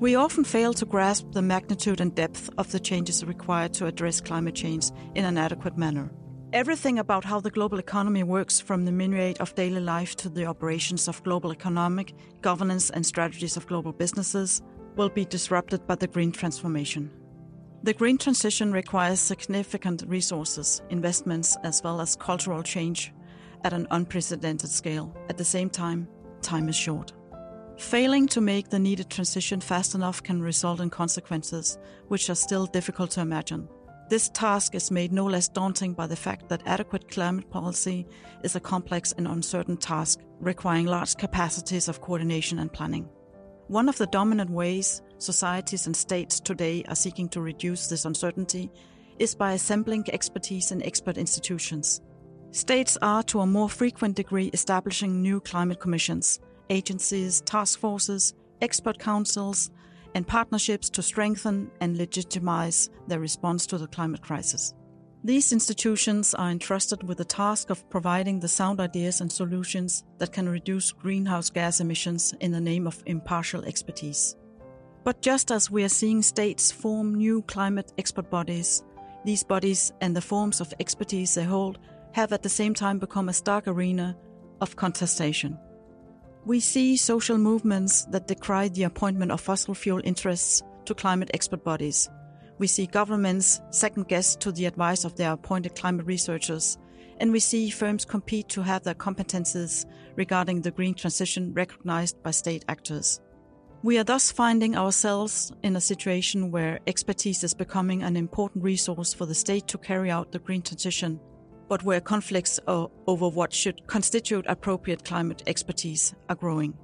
We often fail to grasp the magnitude and depth of the changes required to address climate change in an adequate manner. Everything about how the global economy works, from the myriad of daily life to the operations of global economic, governance, and strategies of global businesses, will be disrupted by the green transformation. The green transition requires significant resources, investments, as well as cultural change at an unprecedented scale. At the same time, time is short. Failing to make the needed transition fast enough can result in consequences which are still difficult to imagine. This task is made no less daunting by the fact that adequate climate policy is a complex and uncertain task requiring large capacities of coordination and planning. One of the dominant ways societies and states today are seeking to reduce this uncertainty is by assembling expertise in expert institutions. States are, to a more frequent degree, establishing new climate commissions, agencies, task forces, expert councils, and partnerships to strengthen and legitimize their response to the climate crisis. These institutions are entrusted with the task of providing the sound ideas and solutions that can reduce greenhouse gas emissions in the name of impartial expertise. But just as we are seeing states form new climate expert bodies, these bodies and the forms of expertise they hold have at the same time become a stark arena of contestation. We see social movements that decry the appointment of fossil fuel interests to climate expert bodies. We see governments second guess to the advice of their appointed climate researchers. And we see firms compete to have their competences regarding the green transition recognized by state actors. We are thus finding ourselves in a situation where expertise is becoming an important resource for the state to carry out the green transition but where conflicts over what should constitute appropriate climate expertise are growing.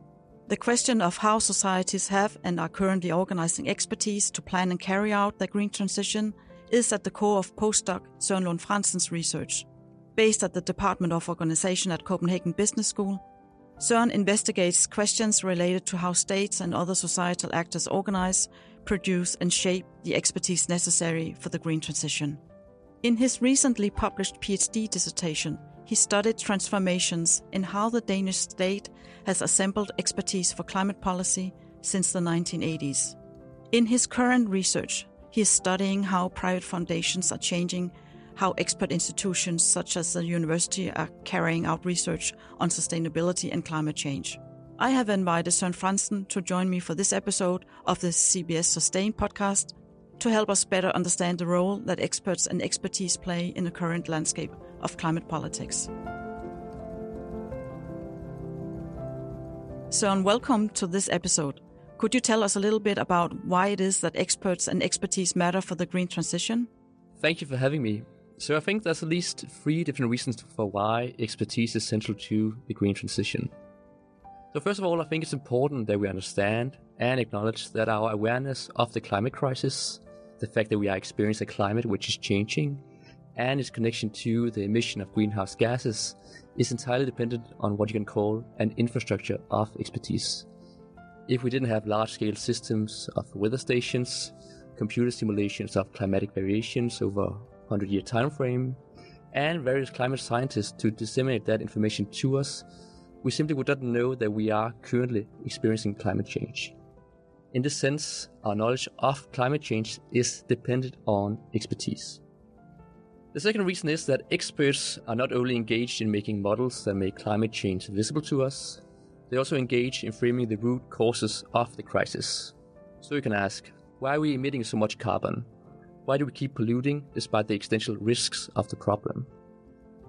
The question of how societies have and are currently organizing expertise to plan and carry out the green transition is at the core of postdoc Søren Lund Frandsen's research. Based at the Department of Organization at Copenhagen Business School, Søren investigates questions related to how states and other societal actors organize, produce, and shape the expertise necessary for the green transition. In his recently published PhD dissertation, he studied transformations in how the Danish state has assembled expertise for climate policy since the 1980s. In his current research, he is studying how private foundations are changing how expert institutions such as the university are carrying out research on sustainability and climate change. I have invited Søren Frandsen to join me for this episode of the CBS Sustain podcast to help us better understand the role that experts and expertise play in the current landscape of climate politics. Søren, welcome to this episode. Could you tell us a little bit about why it is that experts and expertise matter for the green transition? Thank you for having me. So, I think there's at least three different reasons for why expertise is central to the green transition. So, first of all, I think it's important that we understand and acknowledge that our awareness of the climate crisis the fact that we are experiencing a climate which is changing, and its connection to the emission of greenhouse gases is entirely dependent on what you can call an infrastructure of expertise. If we didn't have large scale systems of weather stations, computer simulations of climatic variations over a 100 year time frame, and various climate scientists to disseminate that information to us, we simply would not know that we are currently experiencing climate change. In this sense, our knowledge of climate change is dependent on expertise. The second reason is that experts are not only engaged in making models that make climate change visible to us, they also engage in framing the root causes of the crisis. So you can ask, why are we emitting so much carbon? Why do we keep polluting despite the existential risks of the problem?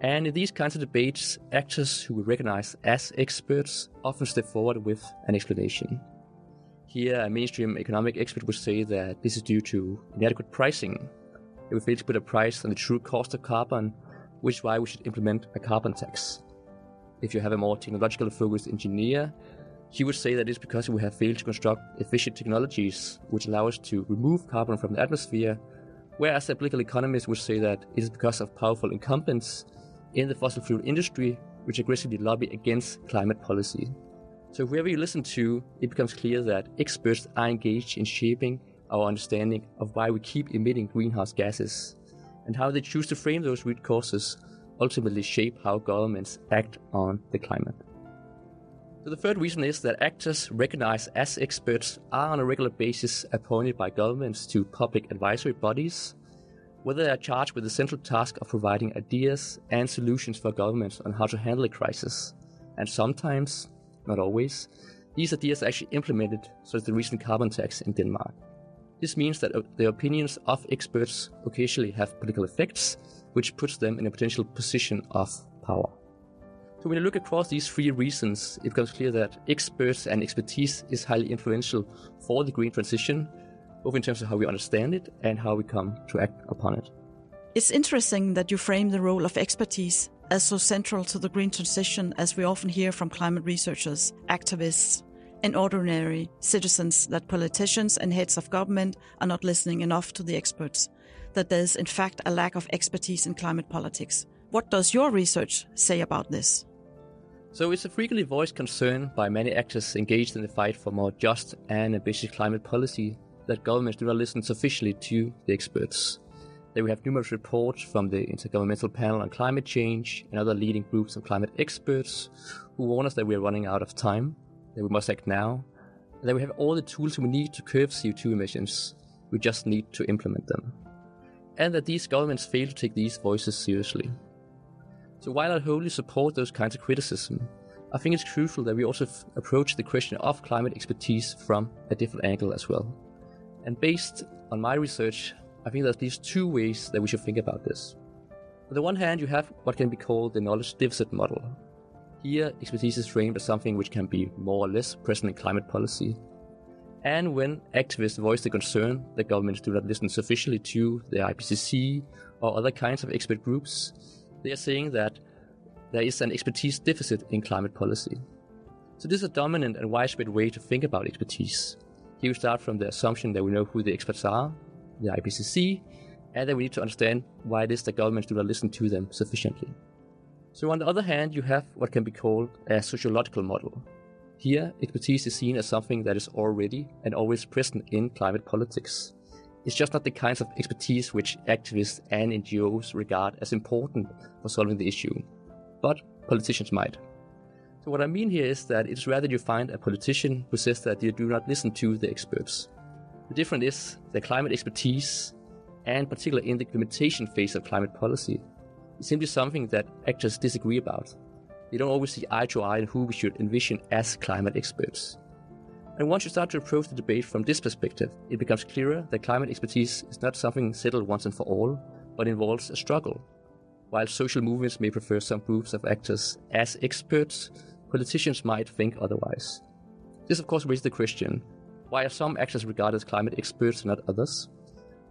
And in these kinds of debates, actors who we recognize as experts often step forward with an explanation. Here, a mainstream economic expert would say that this is due to inadequate pricing. It would fail to put a price on the true cost of carbon, which is why we should implement a carbon tax. If you have a more technological focused engineer, he would say that it's because we have failed to construct efficient technologies which allow us to remove carbon from the atmosphere, whereas a political economist would say that it is because of powerful incumbents in the fossil fuel industry which aggressively lobby against climate policy. So, whoever you listen to, it becomes clear that experts are engaged in shaping our understanding of why we keep emitting greenhouse gases and how they choose to frame those root causes ultimately shape how governments act on the climate. So the third reason is that actors recognized as experts are on a regular basis appointed by governments to public advisory bodies, whether they are charged with the central task of providing ideas and solutions for governments on how to handle a crisis. And sometimes, not always, these ideas are actually implemented, such as the recent carbon tax in Denmark. This means that uh, the opinions of experts occasionally have political effects, which puts them in a potential position of power. So when you look across these three reasons, it becomes clear that experts and expertise is highly influential for the green transition, both in terms of how we understand it and how we come to act upon it. It's interesting that you frame the role of expertise as so central to the green transition as we often hear from climate researchers, activists, and ordinary citizens that politicians and heads of government are not listening enough to the experts, that there's in fact a lack of expertise in climate politics. What does your research say about this? So it's a frequently voiced concern by many actors engaged in the fight for more just and ambitious climate policy that governments do not listen sufficiently to the experts. That we have numerous reports from the Intergovernmental Panel on Climate Change and other leading groups of climate experts who warn us that we are running out of time, that we must act now, and that we have all the tools we need to curb CO2 emissions. We just need to implement them. And that these governments fail to take these voices seriously. So while I wholly support those kinds of criticism, I think it's crucial that we also f- approach the question of climate expertise from a different angle as well. And based on my research, I think there's at least two ways that we should think about this. On the one hand, you have what can be called the knowledge deficit model. Here, expertise is framed as something which can be more or less present in climate policy. And when activists voice the concern that governments do not listen sufficiently to the IPCC or other kinds of expert groups, they are saying that there is an expertise deficit in climate policy. So this is a dominant and widespread way to think about expertise. Here we start from the assumption that we know who the experts are, the IPCC, and then we need to understand why it is that governments do not listen to them sufficiently. So on the other hand, you have what can be called a sociological model. Here, expertise is seen as something that is already and always present in climate politics. It's just not the kinds of expertise which activists and NGOs regard as important for solving the issue, but politicians might. So, what I mean here is that it's rather you find a politician who says that you do not listen to the experts. The difference is that climate expertise, and particularly in the implementation phase of climate policy, is simply something that actors disagree about. They don't always see eye to eye on who we should envision as climate experts. And once you start to approach the debate from this perspective, it becomes clearer that climate expertise is not something settled once and for all, but involves a struggle. While social movements may prefer some groups of actors as experts, politicians might think otherwise. This, of course, raises the question why are some actors regarded as climate experts and not others?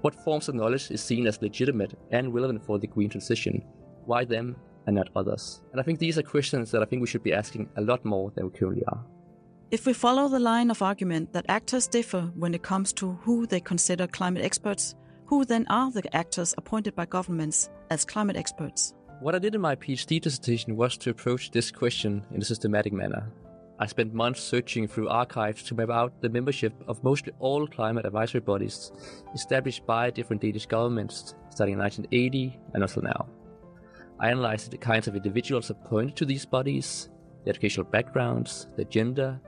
What forms of knowledge is seen as legitimate and relevant for the green transition? Why them and not others? And I think these are questions that I think we should be asking a lot more than we currently are. If we follow the line of argument that actors differ when it comes to who they consider climate experts, who then are the actors appointed by governments as climate experts? What I did in my PhD dissertation was to approach this question in a systematic manner. I spent months searching through archives to map out the membership of mostly all climate advisory bodies established by different Danish governments starting in 1980 and until now. I analyzed the kinds of individuals appointed to these bodies, their educational backgrounds, their gender,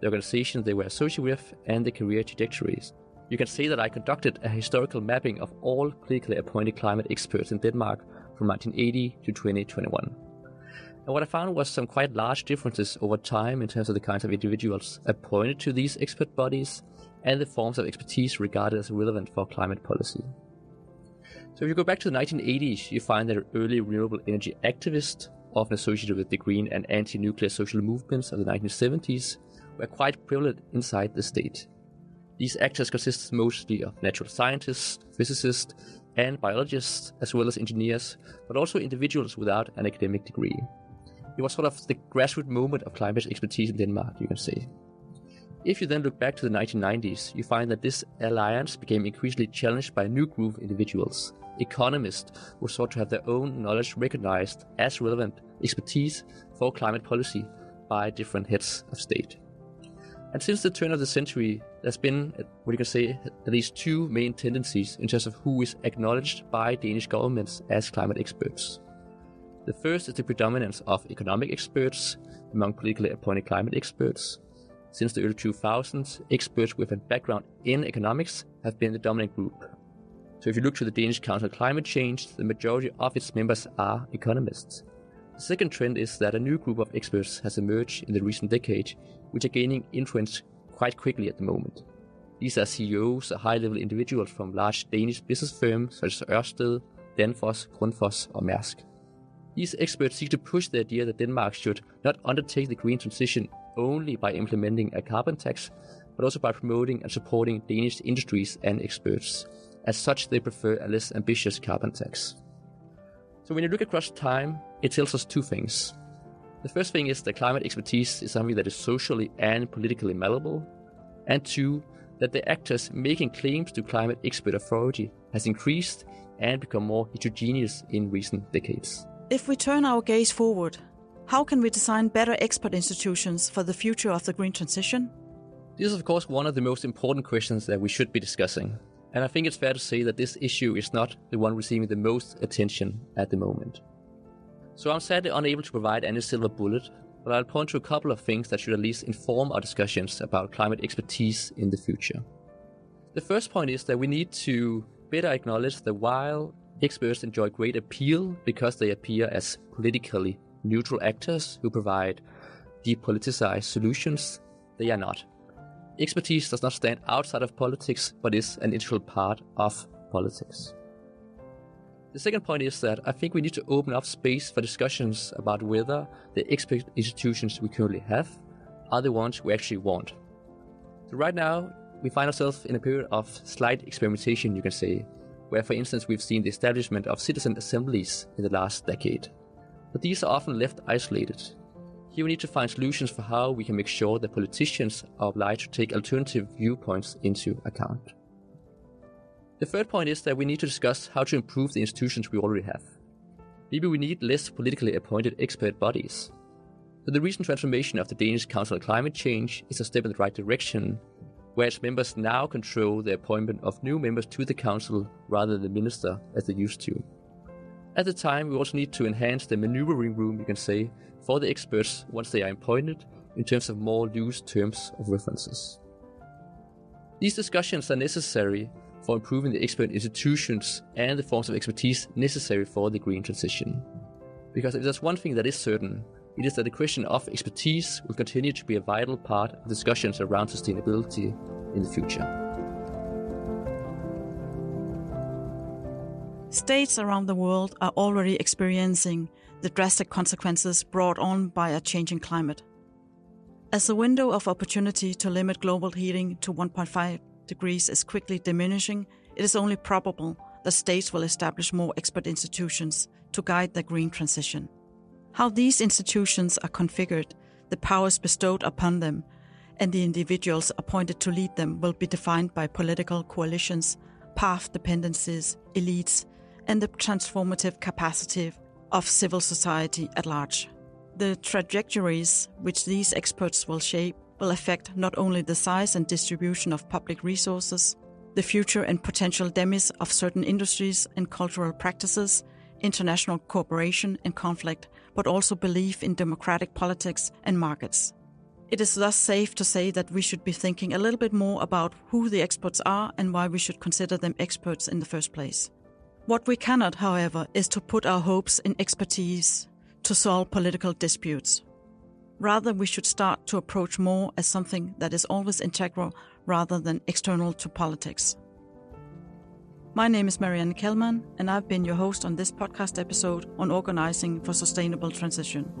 the organizations they were associated with, and their career trajectories. You can see that I conducted a historical mapping of all politically appointed climate experts in Denmark from 1980 to 2021. And what I found was some quite large differences over time in terms of the kinds of individuals appointed to these expert bodies and the forms of expertise regarded as relevant for climate policy. So if you go back to the 1980s, you find that early renewable energy activists, often associated with the green and anti-nuclear social movements of the 1970s, were quite prevalent inside the state. These actors consist mostly of natural scientists, physicists, and biologists, as well as engineers, but also individuals without an academic degree. It was sort of the grassroots movement of climate expertise in Denmark, you can say. If you then look back to the 1990s, you find that this alliance became increasingly challenged by a new group of individuals, economists who sought to have their own knowledge recognized as relevant expertise for climate policy by different heads of state. And since the turn of the century, there's been, what you can say, at least two main tendencies in terms of who is acknowledged by Danish governments as climate experts. The first is the predominance of economic experts, among politically appointed climate experts. Since the early 2000s, experts with a background in economics have been the dominant group. So if you look to the Danish Council on Climate Change, the majority of its members are economists. The second trend is that a new group of experts has emerged in the recent decade, which are gaining influence quite quickly at the moment. These are CEOs high level individuals from large Danish business firms such as Ørsted, Danfoss, Grundfos, or Maersk. These experts seek to push the idea that Denmark should not undertake the green transition only by implementing a carbon tax, but also by promoting and supporting Danish industries and experts. As such, they prefer a less ambitious carbon tax. So when you look across time, it tells us two things. The first thing is that climate expertise is something that is socially and politically malleable. And two, that the actors making claims to climate expert authority has increased and become more heterogeneous in recent decades. If we turn our gaze forward, how can we design better expert institutions for the future of the green transition? This is, of course, one of the most important questions that we should be discussing. And I think it's fair to say that this issue is not the one receiving the most attention at the moment. So I'm sadly unable to provide any silver bullet, but I'll point to a couple of things that should at least inform our discussions about climate expertise in the future. The first point is that we need to better acknowledge that while experts enjoy great appeal because they appear as politically neutral actors who provide depoliticized solutions, they are not. Expertise does not stand outside of politics, but is an integral part of politics. The second point is that I think we need to open up space for discussions about whether the expert institutions we currently have are the ones we actually want. So, right now, we find ourselves in a period of slight experimentation, you can say, where, for instance, we've seen the establishment of citizen assemblies in the last decade. But these are often left isolated, here we need to find solutions for how we can make sure that politicians are obliged to take alternative viewpoints into account. The third point is that we need to discuss how to improve the institutions we already have. Maybe we need less politically appointed expert bodies. So the recent transformation of the Danish Council on Climate Change is a step in the right direction, where its members now control the appointment of new members to the council rather than the minister as they used to. At the time, we also need to enhance the maneuvering room, you can say, for the experts once they are appointed in terms of more loose terms of references. These discussions are necessary for improving the expert institutions and the forms of expertise necessary for the green transition. Because if there's one thing that is certain, it is that the question of expertise will continue to be a vital part of discussions around sustainability in the future. States around the world are already experiencing the drastic consequences brought on by a changing climate. As the window of opportunity to limit global heating to 1.5 degrees is quickly diminishing, it is only probable that states will establish more expert institutions to guide the green transition. How these institutions are configured, the powers bestowed upon them, and the individuals appointed to lead them will be defined by political coalitions, path dependencies, elites, and the transformative capacity of civil society at large. The trajectories which these experts will shape will affect not only the size and distribution of public resources, the future and potential demise of certain industries and cultural practices, international cooperation and conflict, but also belief in democratic politics and markets. It is thus safe to say that we should be thinking a little bit more about who the experts are and why we should consider them experts in the first place. What we cannot, however, is to put our hopes in expertise to solve political disputes. Rather, we should start to approach more as something that is always integral rather than external to politics. My name is Marianne Kellman, and I've been your host on this podcast episode on organizing for sustainable transition.